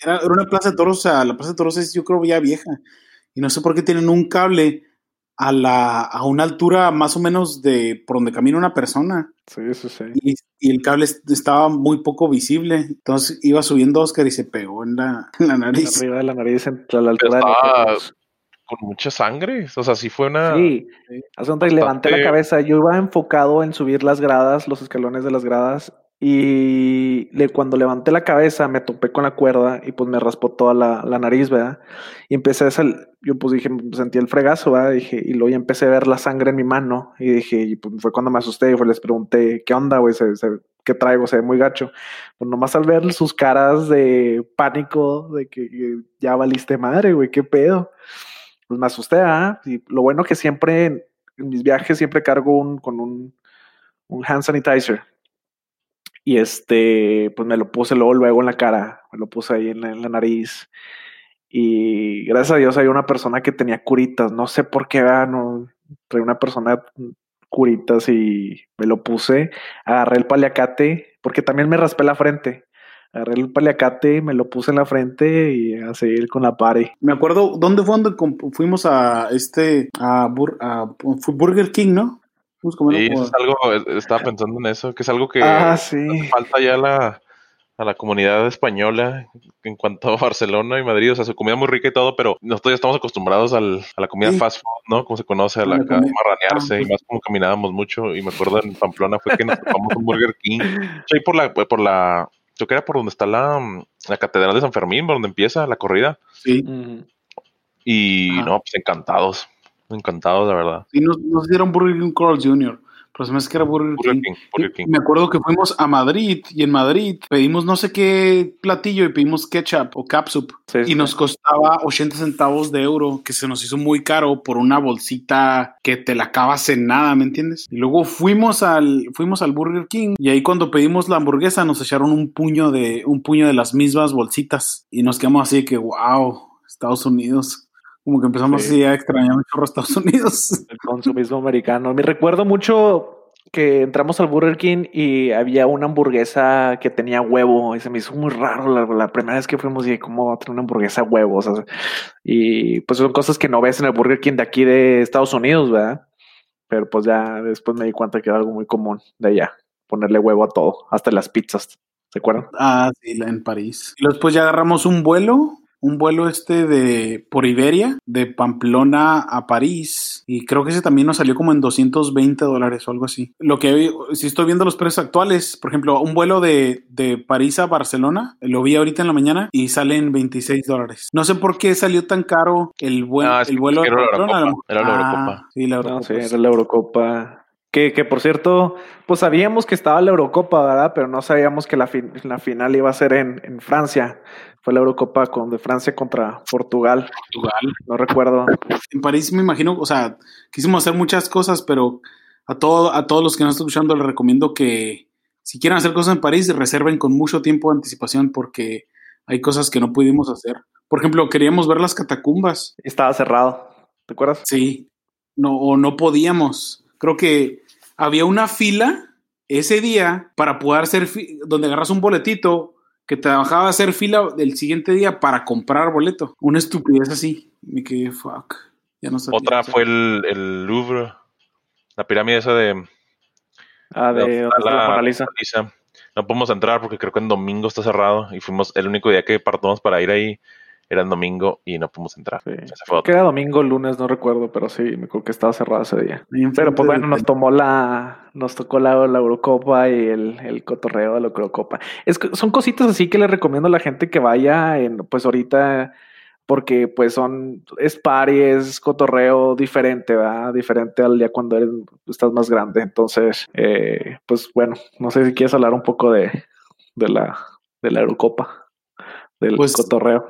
Speaker 2: era, una plaza de toros, o sea, la plaza de toros es, yo creo, ya vieja. Y no sé por qué tienen un cable a la a una altura más o menos de por donde camina una persona.
Speaker 3: Sí, sí, sí.
Speaker 2: Y, y, el cable estaba muy poco visible. Entonces iba subiendo Oscar y se pegó en la, en la nariz.
Speaker 3: Arriba de la nariz, entre la altura
Speaker 4: estaba de con mucha sangre. O sea, sí fue una.
Speaker 3: Sí, hace un bastante... levanté la cabeza. Yo iba enfocado en subir las gradas, los escalones de las gradas. Y cuando levanté la cabeza me topé con la cuerda y pues me raspó toda la, la nariz, ¿verdad? Y empecé a sal, yo pues dije, sentí el fregazo, ¿verdad? Dije, y luego ya empecé a ver la sangre en mi mano y dije, y pues fue cuando me asusté y pues les pregunté, ¿qué onda, güey? ¿Se, qué traigo? Se ve muy gacho. Pues nomás al ver sus caras de pánico, de que, ya valiste madre, güey, qué pedo. Pues me asusté, ¿ah? ¿eh? Y lo bueno que siempre, en mis viajes, siempre cargo un, con un, un hand sanitizer y este, pues me lo puse luego, luego en la cara, me lo puse ahí en la, nariz. Y gracias a Dios hay una persona que tenía curitas, no sé por qué, ¿verdad? no, traía una persona curitas y me lo puse, agarré el paliacate, porque también me raspé la frente. Agarré el paliacate, me lo puse en la frente y a seguir con la party.
Speaker 2: Me acuerdo, ¿dónde fue donde fuimos a este, a Burger King, no?
Speaker 4: Sí, es algo, estaba pensando en eso, que es algo que
Speaker 3: ah, sí.
Speaker 4: falta ya la, a la comunidad española en cuanto a Barcelona y Madrid. O sea, su comida muy rica y todo, pero nosotros ya estamos acostumbrados al, a la comida sí. fast food, ¿no? Como se conoce, a la, a marranearse, ah, y más como caminábamos mucho. Y me acuerdo en Pamplona fue que nos topamos un Burger King. Sí, por la, por la, yo creo que era por donde está la, la Catedral de San Fermín, por donde empieza la corrida.
Speaker 2: Sí.
Speaker 4: Y ah. no, pues encantados encantado, de verdad.
Speaker 2: Sí, nos, nos dieron Burger King Carl Jr., pero se me hace que era Burger,
Speaker 4: Burger
Speaker 2: King.
Speaker 4: King, Burger King.
Speaker 2: Me acuerdo que fuimos a Madrid y en Madrid pedimos no sé qué platillo y pedimos ketchup o capsup
Speaker 3: sí,
Speaker 2: y
Speaker 3: sí.
Speaker 2: nos costaba 80 centavos de euro, que se nos hizo muy caro por una bolsita que te la acabas en nada, ¿me entiendes? Y luego fuimos al, fuimos al Burger King y ahí cuando pedimos la hamburguesa nos echaron un puño de, un puño de las mismas bolsitas y nos quedamos así de que, wow, Estados Unidos como que empezamos sí. así a extrañar mucho a Estados Unidos.
Speaker 3: El consumismo americano. Me recuerdo mucho que entramos al Burger King y había una hamburguesa que tenía huevo y se me hizo muy raro la, la primera vez que fuimos y cómo va a tener una hamburguesa huevo. O sea, y pues son cosas que no ves en el Burger King de aquí de Estados Unidos, ¿verdad? Pero pues ya después me di cuenta que era algo muy común de allá, ponerle huevo a todo, hasta las pizzas. ¿Se acuerdan?
Speaker 2: Ah, sí, en París. Y después ya agarramos un vuelo un vuelo este de por Iberia, de Pamplona a París, y creo que ese también nos salió como en 220 dólares o algo así. Lo que si estoy viendo los precios actuales, por ejemplo, un vuelo de, de París a Barcelona, lo vi ahorita en la mañana y sale en 26 dólares. No sé por qué salió tan caro el, buen,
Speaker 4: Ah,
Speaker 2: el vuelo de
Speaker 4: era la
Speaker 2: Pamplona.
Speaker 4: Eurocopa, era la
Speaker 2: Ah,
Speaker 4: Eurocopa.
Speaker 2: Sí, la
Speaker 3: No,
Speaker 2: Eurocopa.
Speaker 3: sí, era la Eurocopa. Que, que por cierto, pues sabíamos que estaba la Eurocopa, ¿verdad? Pero no sabíamos que la, fin- la final iba a ser en, en Francia. Fue la Eurocopa con, de Francia contra Portugal.
Speaker 2: Portugal.
Speaker 3: No recuerdo.
Speaker 2: En París me imagino, o sea, quisimos hacer muchas cosas, pero a, todo, a todos los que nos están escuchando les recomiendo que si quieren hacer cosas en París, reserven con mucho tiempo de anticipación porque hay cosas que no pudimos hacer. Por ejemplo, queríamos ver las catacumbas.
Speaker 3: Estaba cerrado. ¿Te acuerdas?
Speaker 2: Sí, no, o no podíamos. Creo que había una fila ese día para poder hacer, donde agarras un boletito que te bajaba a hacer fila del siguiente día para comprar boleto. Una estupidez así. Me quedé, fuck. Ya no sabía
Speaker 4: Otra fue el, el Louvre, la pirámide esa de,
Speaker 3: Ah, de,
Speaker 4: la,
Speaker 3: la.
Speaker 4: No podemos entrar porque creo que en domingo está cerrado y fuimos el único día que partamos para ir ahí era domingo y no pudimos entrar.
Speaker 3: Sí. Que era domingo, lunes, no recuerdo, pero sí, me acuerdo que estaba cerrado ese día. Pero pues bueno, nos tomó la, nos tocó la, la Eurocopa y el, el cotorreo de la Eurocopa. Es que son cositas así que le recomiendo a la gente que vaya en, pues ahorita, porque pues son, es party, es cotorreo diferente, ¿verdad? Diferente al día cuando eres, estás más grande. Entonces, eh, pues bueno, no sé si quieres hablar un poco de, de la, de la Eurocopa, del
Speaker 2: Pues,
Speaker 3: cotorreo.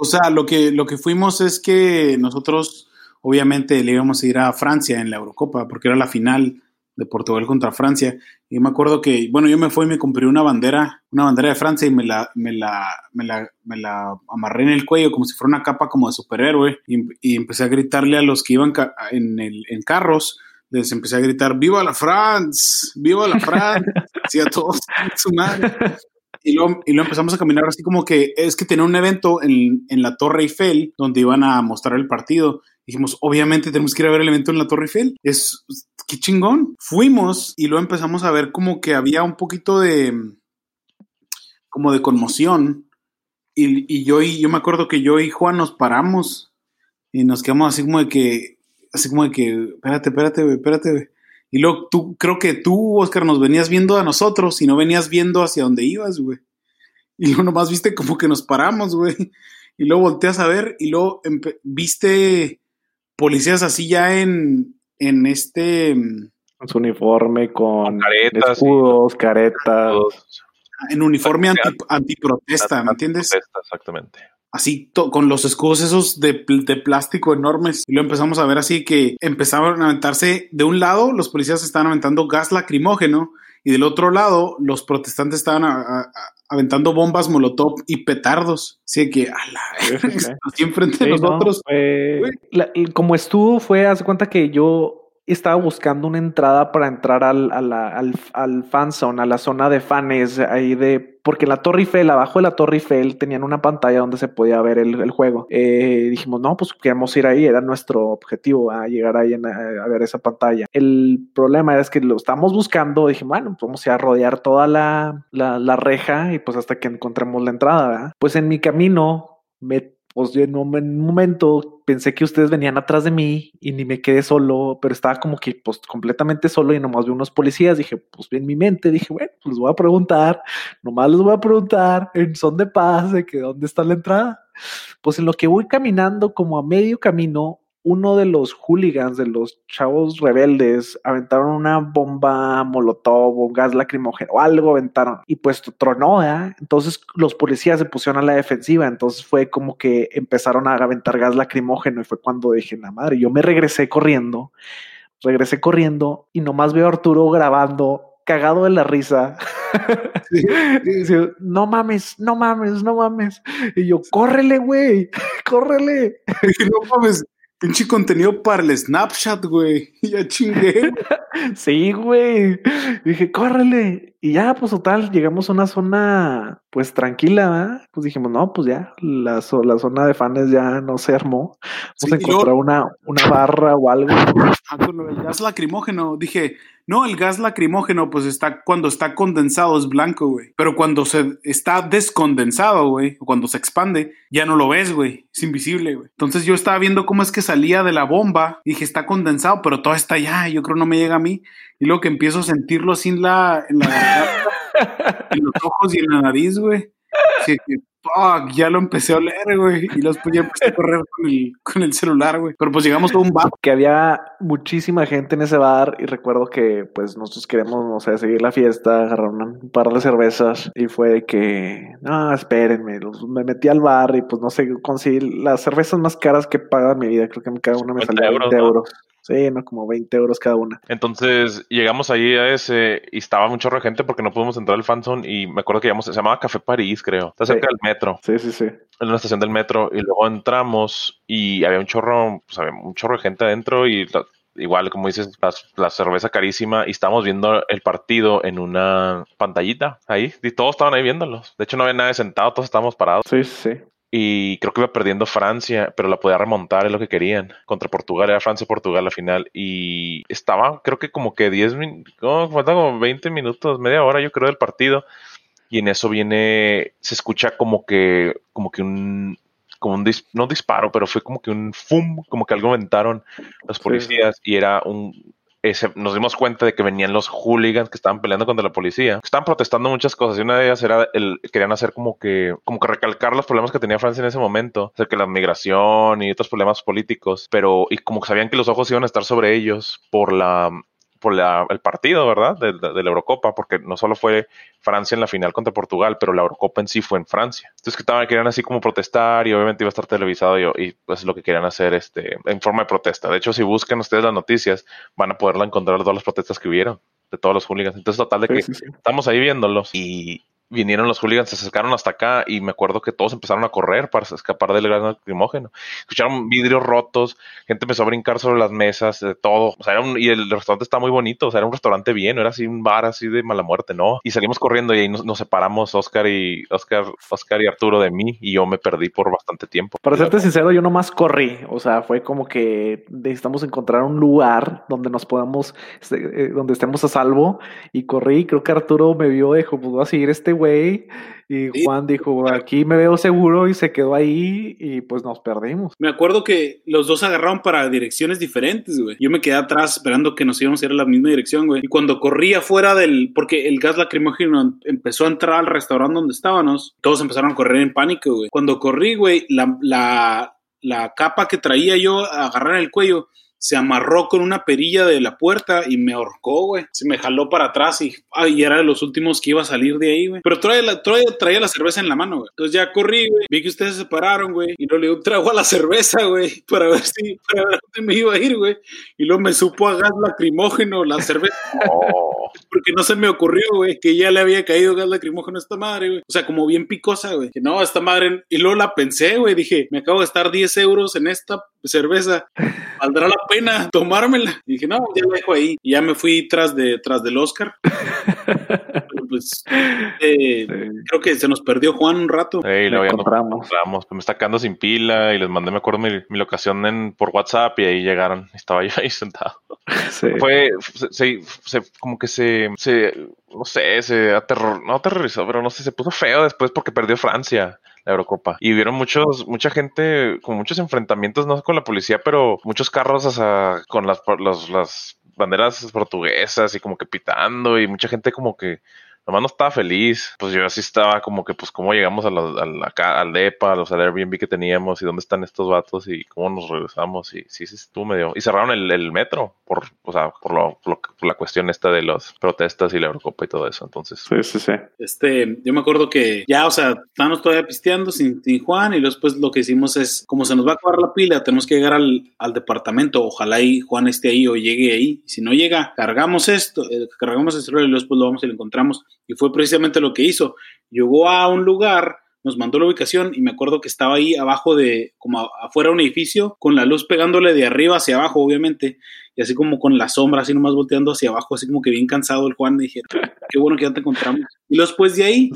Speaker 2: O sea, lo que, lo que fuimos es que nosotros, obviamente, le íbamos a ir a Francia en la Eurocopa, porque era la final de Portugal contra Francia. Y me acuerdo que, bueno, yo me fui y me compré una bandera, una bandera de Francia y me la, me la, me la, me la amarré en el cuello como si fuera una capa como de superhéroe. Y, y empecé a gritarle a los que iban ca- en, el, en carros, les empecé a gritar, ¡Viva la France! ¡Viva la France! Así a todos, su madre. Y luego, y luego empezamos a caminar así como que es que tenía un evento en, en la Torre Eiffel donde iban a mostrar el partido. Dijimos, obviamente tenemos que ir a ver el evento en la Torre Eiffel. Es qué chingón. Fuimos y luego empezamos a ver como que había un poquito de como de conmoción. Y, y yo y yo me acuerdo que yo y Juan nos paramos y nos quedamos así como de que, así como de que, espérate, espérate, espérate. Y luego tú, creo que tú, Oscar, nos venías viendo a nosotros y no venías viendo hacia dónde ibas, güey. Y luego nomás viste como que nos paramos, güey. Y luego volteas a ver y luego viste policías así ya en, en este, mm,
Speaker 3: Con su uniforme, con,
Speaker 4: Con caretas,
Speaker 3: escudos, caretas.
Speaker 2: En uniforme anti, antiprotesta, ¿me entiendes?
Speaker 4: Exactamente.
Speaker 2: Así con los escudos esos de, pl- de plástico enormes. Y lo empezamos a ver así que empezaban a aventarse de un lado, los policías estaban aventando gas lacrimógeno y del otro lado los protestantes estaban a- a- a- aventando bombas molotov y petardos. Así que, a la
Speaker 3: Sí, sí, sí.
Speaker 2: así enfrente de
Speaker 3: Sí, no,
Speaker 2: nosotros.
Speaker 3: la- como estuvo, fue, haz de cuenta que yo estaba buscando una entrada para entrar al, a la- al, al fan zone, a la zona de fans ahí de, porque en la Torre Eiffel, abajo de la Torre Eiffel, tenían una pantalla donde se podía ver el, juego. Eh, dijimos, no, pues queremos ir ahí, era nuestro objetivo, a llegar ahí en- a, ver esa pantalla. El problema es que lo estábamos buscando, dije, bueno, pues vamos a rodear toda la, la, reja y pues hasta que encontremos la entrada. Pues en mi camino me pues yo en un, en un momento pensé que ustedes venían atrás de mí y ni me quedé solo, pero estaba como que pues completamente solo y nomás vi unos policías. Dije, pues en mi mente, dije, bueno, pues voy a preguntar, nomás les voy a preguntar en son de paz de que dónde está la entrada. Pues en lo que voy caminando como a medio camino, uno de los hooligans, de los chavos rebeldes, aventaron una bomba molotov o gas lacrimógeno o algo aventaron y pues tronó, ¿verdad? Entonces los policías se pusieron a la defensiva, entonces fue como que empezaron a aventar gas lacrimógeno y fue cuando dije, la madre, yo me regresé corriendo, regresé corriendo y nomás veo a Arturo grabando cagado de la risa.
Speaker 2: Sí.
Speaker 3: No mames, no mames, no mames. Y yo, córrele, güey, córrele.
Speaker 2: No mames, pinche contenido para el Snapchat, güey. Ya chingué.
Speaker 3: Sí, güey. Dije, córrele. Y ya, pues total, llegamos a una zona, pues tranquila, ¿verdad? Pues dijimos, no, pues ya, la, la zona de fans ya no se armó. Vamos
Speaker 2: Sí,
Speaker 3: a encontrar una, una barra o algo.
Speaker 2: Ah, con del gas lacrimógeno. Dije, no, el gas lacrimógeno, pues está cuando está condensado es blanco, güey. Pero cuando se está descondensado, güey, o cuando se expande, ya no lo ves, güey. Es invisible, güey. Entonces yo estaba viendo cómo es que salía de la bomba. Dije, está condensado, pero todo está allá. Yo creo no me llega a mí. Y luego que empiezo a sentirlo así en la, en la garganta, en los ojos y en la nariz, güey. Así que, fuck, ya lo empecé a oler, güey. Y después ya empecé a correr con el, con el celular, güey. Pero pues llegamos a un bar.
Speaker 3: Que había muchísima gente en ese bar y recuerdo que pues nosotros queremos, no sé, seguir la fiesta, agarrar un par de cervezas y fue de que, no, espérenme, los- me metí al bar y pues no sé, conseguí las cervezas más caras que he pagado en mi vida, creo que cada una me
Speaker 4: 50
Speaker 3: salió
Speaker 4: euros,
Speaker 3: 20
Speaker 4: ¿no?
Speaker 3: euros. Sí, no, como 20 euros cada una.
Speaker 4: Entonces llegamos ahí a ese y estaba un chorro de gente porque no pudimos entrar al fanzone y me acuerdo que llegamos, se llamaba Café París, creo. Está cerca
Speaker 3: Sí.
Speaker 4: del metro,
Speaker 3: Sí, sí, sí.
Speaker 4: en una estación del metro y luego entramos y había un chorro, pues había un chorro de gente adentro y la- igual como dices, las- la, cerveza carísima y estábamos viendo el partido en una pantallita ahí y todos estaban ahí viéndolos. De hecho no había nadie sentado, todos estábamos parados.
Speaker 3: Sí, sí.
Speaker 4: Y creo que iba perdiendo Francia, pero la podía remontar, es lo que querían. Contra Portugal, era Francia-Portugal la final. Y estaba, creo que como que 10 minutos, faltan como 20 minutos, media hora yo creo del partido. Y en eso viene, se escucha como que, como que un, como un, no disparo, pero fue como que un fum, como que algo aventaron los policías y era un, nos dimos cuenta de que venían los hooligans que estaban peleando contra la policía, estaban protestando muchas cosas y una de ellas era el querían hacer como que como que recalcar los problemas que tenía Francia en ese momento, o que la migración y otros problemas políticos, pero y como que sabían que los ojos iban a estar sobre ellos por la por el partido, ¿verdad? De, la Eurocopa, porque no solo fue Francia en la final contra Portugal, pero la Eurocopa en sí fue en Francia. Entonces que estaban, querían así como protestar y obviamente iba a estar televisado y, y pues lo que querían hacer este, en forma de protesta. De hecho, si buscan ustedes las noticias, van a poderla encontrar todas las protestas que hubieron de todos los hooligans. Entonces, total de que estamos ahí viéndolos y vinieron los hooligans, se acercaron hasta acá y me acuerdo que todos empezaron a correr para escapar del gran lacrimógeno. Escucharon vidrios rotos, gente empezó a brincar sobre las mesas, de todo. O sea, era un, y el restaurante está muy bonito, o sea, era un restaurante bien, no era así un bar así de mala muerte, ¿no? Y salimos corriendo y ahí nos, separamos Oscar y Oscar, Oscar y Arturo de mí y yo me perdí por bastante tiempo.
Speaker 3: Para serte sincero, yo nomás corrí, o sea, fue como que necesitamos encontrar un lugar donde nos podamos, este, eh, donde estemos a salvo y corrí, creo que Arturo me vio, dijo, pues voy a seguir este güey. Y Juan dijo, aquí me veo seguro y se quedó ahí y pues nos perdimos.
Speaker 2: Me acuerdo que los dos agarraron para direcciones diferentes, güey. Yo me quedé atrás esperando que nos íbamos a ir a la misma dirección, güey. Y cuando corrí afuera del, porque el gas lacrimógeno empezó a entrar al restaurante donde estábamos, todos empezaron a correr en pánico, güey. Cuando corrí, güey, la, la, la capa que traía yo agarrar el cuello se amarró con una perilla de la puerta y me ahorcó, güey. Se me jaló para atrás y, ay, era de los últimos que iba a salir de ahí, güey. Pero traía la, traía, la cerveza en la mano, güey. Entonces ya corrí, güey. Vi que ustedes se separaron, güey. Y luego le di un trago a la cerveza, güey. Para ver si, para ver dónde me iba a ir, güey. Y luego me supo a gas lacrimógeno la cerveza. Porque no se me ocurrió, güey, que ya le había caído gas lacrimógeno a esta madre, güey. O sea, como bien picosa, güey. Que no, esta madre. Y luego la pensé, güey. Dije, me acabo de gastar 10 euros en esta cerveza. ¿Valdrá la pena tomármela? Y dije, no, ya la dejo ahí. Y ya me fui tras, de, tras del Oscar. pues eh, creo que se nos perdió Juan un rato.
Speaker 4: Sí, lo encontramos. Pues me está quedando sin pila y les mandé, me acuerdo, mi, mi locación en, por WhatsApp y ahí llegaron. Estaba yo ahí sentado. Fue, se, se, como que se, se, no sé, se aterror, no aterrorizó, pero no sé, se puso feo después porque perdió Francia. Eurocopa. Y vieron muchos, mucha gente con muchos enfrentamientos, no con la policía, pero muchos carros con las, las banderas portuguesas y como que pitando y mucha gente como que nomás no estaba feliz. Pues yo así estaba como que, pues, cómo llegamos a la, a al DEPA, a los al Airbnb que teníamos y dónde están estos vatos y cómo nos regresamos. Y sí, sí, estuvo medio. Y cerraron el, el metro por, o sea, por, lo, por, la cuestión esta de las protestas y la Eurocopa y todo eso. Entonces,
Speaker 3: sí, sí, sí.
Speaker 2: Este, yo me acuerdo que ya, o sea, estábamos todavía pisteando sin, sin Juan y después lo que hicimos es, como se nos va a acabar la pila, tenemos que llegar al, al departamento. Ojalá y Juan esté ahí o llegue ahí. Si no llega, cargamos esto, eh, cargamos el celular y después lo vamos y lo encontramos y fue precisamente lo que hizo. Llegó a un lugar, nos mandó la ubicación y me acuerdo que estaba ahí abajo de, como afuera de un edificio, con la luz pegándole de arriba hacia abajo, obviamente, y así como con la sombra, así nomás volteando hacia abajo, así como que bien cansado el Juan, dijeron, qué bueno que ya te encontramos. Y después de ahí,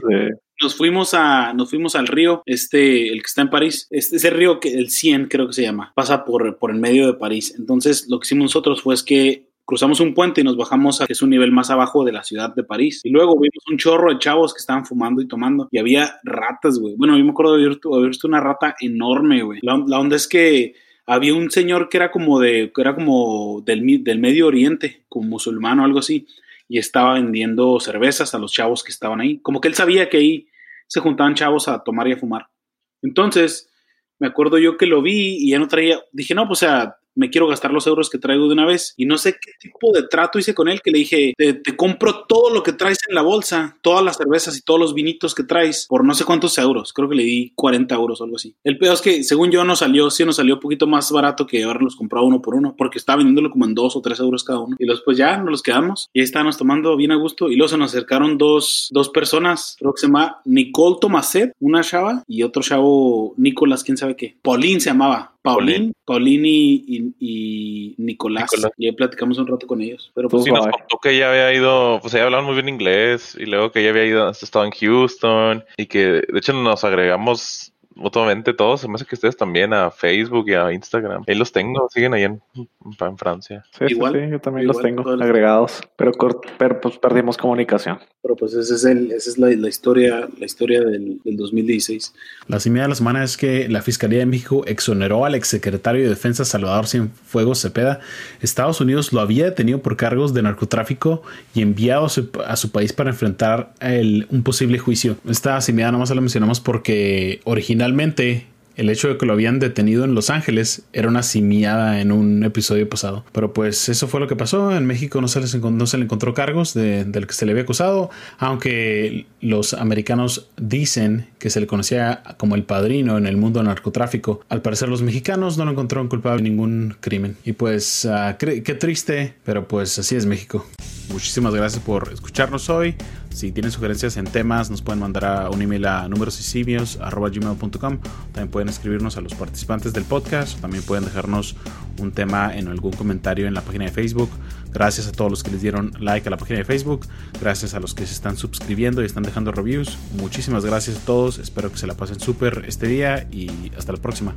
Speaker 2: nos fuimos a, nos fuimos al río, este, el que está en París, este, ese río que, el Cien creo que se llama, pasa por, por el medio de París. Entonces, lo que hicimos nosotros fue que cruzamos un puente y nos bajamos a que es un nivel más abajo de la ciudad de París. Y luego vimos un chorro de chavos que estaban fumando y tomando. Y había ratas, güey. Bueno, yo me acuerdo de haber visto una rata enorme, güey. La, onda es que había un señor que era como de, que era como del, del Medio Oriente, como musulmán o algo así. Y estaba vendiendo cervezas a los chavos que estaban ahí. Como que él sabía que ahí se juntaban chavos a tomar y a fumar. Entonces, me acuerdo yo que lo vi y ya no traía, dije, no, pues o sea, me quiero gastar los euros que traigo de una vez. Y no sé qué tipo de trato hice con él, que le dije, te, compro todo lo que traes en la bolsa, todas las cervezas y todos los vinitos que traes, por no sé cuántos euros. Creo que le di 40 euros o algo así. El peor es que, según yo, no salió, sí nos salió un poquito más barato que haberlos comprado uno por uno, porque estaba vendiéndolo como en dos o tres euros cada uno. Y después ya nos los quedamos y ahí estábamos tomando bien a gusto. Y luego se nos acercaron dos, dos personas, creo que se llama Nicole Tomaset, una chava, y otro chavo, Nicolás, quién sabe qué. Paulín se llamaba. Paulín, Paulín y, Nicolás. Y ahí platicamos un rato con ellos. Pero
Speaker 4: pues, sí, nos contó que ella había ido, pues ella hablaba muy bien inglés y luego que ella había ido, estado en Houston y que de hecho nos agregamos mutuamente todos, se me hace que ustedes también a Facebook y a Instagram. Ahí los tengo, siguen ahí en, en Francia.
Speaker 3: Sí, igual, sí, yo también los tengo agregados, pero, pero pues perdimos comunicación.
Speaker 2: Pero pues ese es el, esa es la, la, historia, la historia del, del 2016.
Speaker 1: La semilla de la semana es que la Fiscalía de México exoneró al exsecretario de Defensa Salvador Cienfuegos Cepeda. Estados Unidos lo había detenido por cargos de narcotráfico y enviado a su, país para enfrentar el, un posible juicio. Esta semilla nomás la mencionamos porque originalmente el hecho de que lo habían detenido en Los Ángeles era una simiada en un episodio pasado. Pero pues eso fue lo que pasó. En México no se, les no se le encontró cargos de, del que se le había acusado, aunque los americanos dicen que se le conocía como el padrino en el mundo del narcotráfico. Al parecer los mexicanos no lo encontraron culpable de ningún crimen. Y pues uh, qué triste, pero pues así es México. Muchísimas gracias por escucharnos hoy. Si tienen sugerencias en temas, nos pueden mandar a un email a numerosysimios.com. También pueden escribirnos a los participantes del podcast. También pueden dejarnos un tema en algún comentario en la página de Facebook. Gracias a todos los que les dieron like a la página de Facebook. Gracias a los que se están suscribiendo y están dejando reviews. Muchísimas gracias a todos. Espero que se la pasen súper este día y hasta la próxima.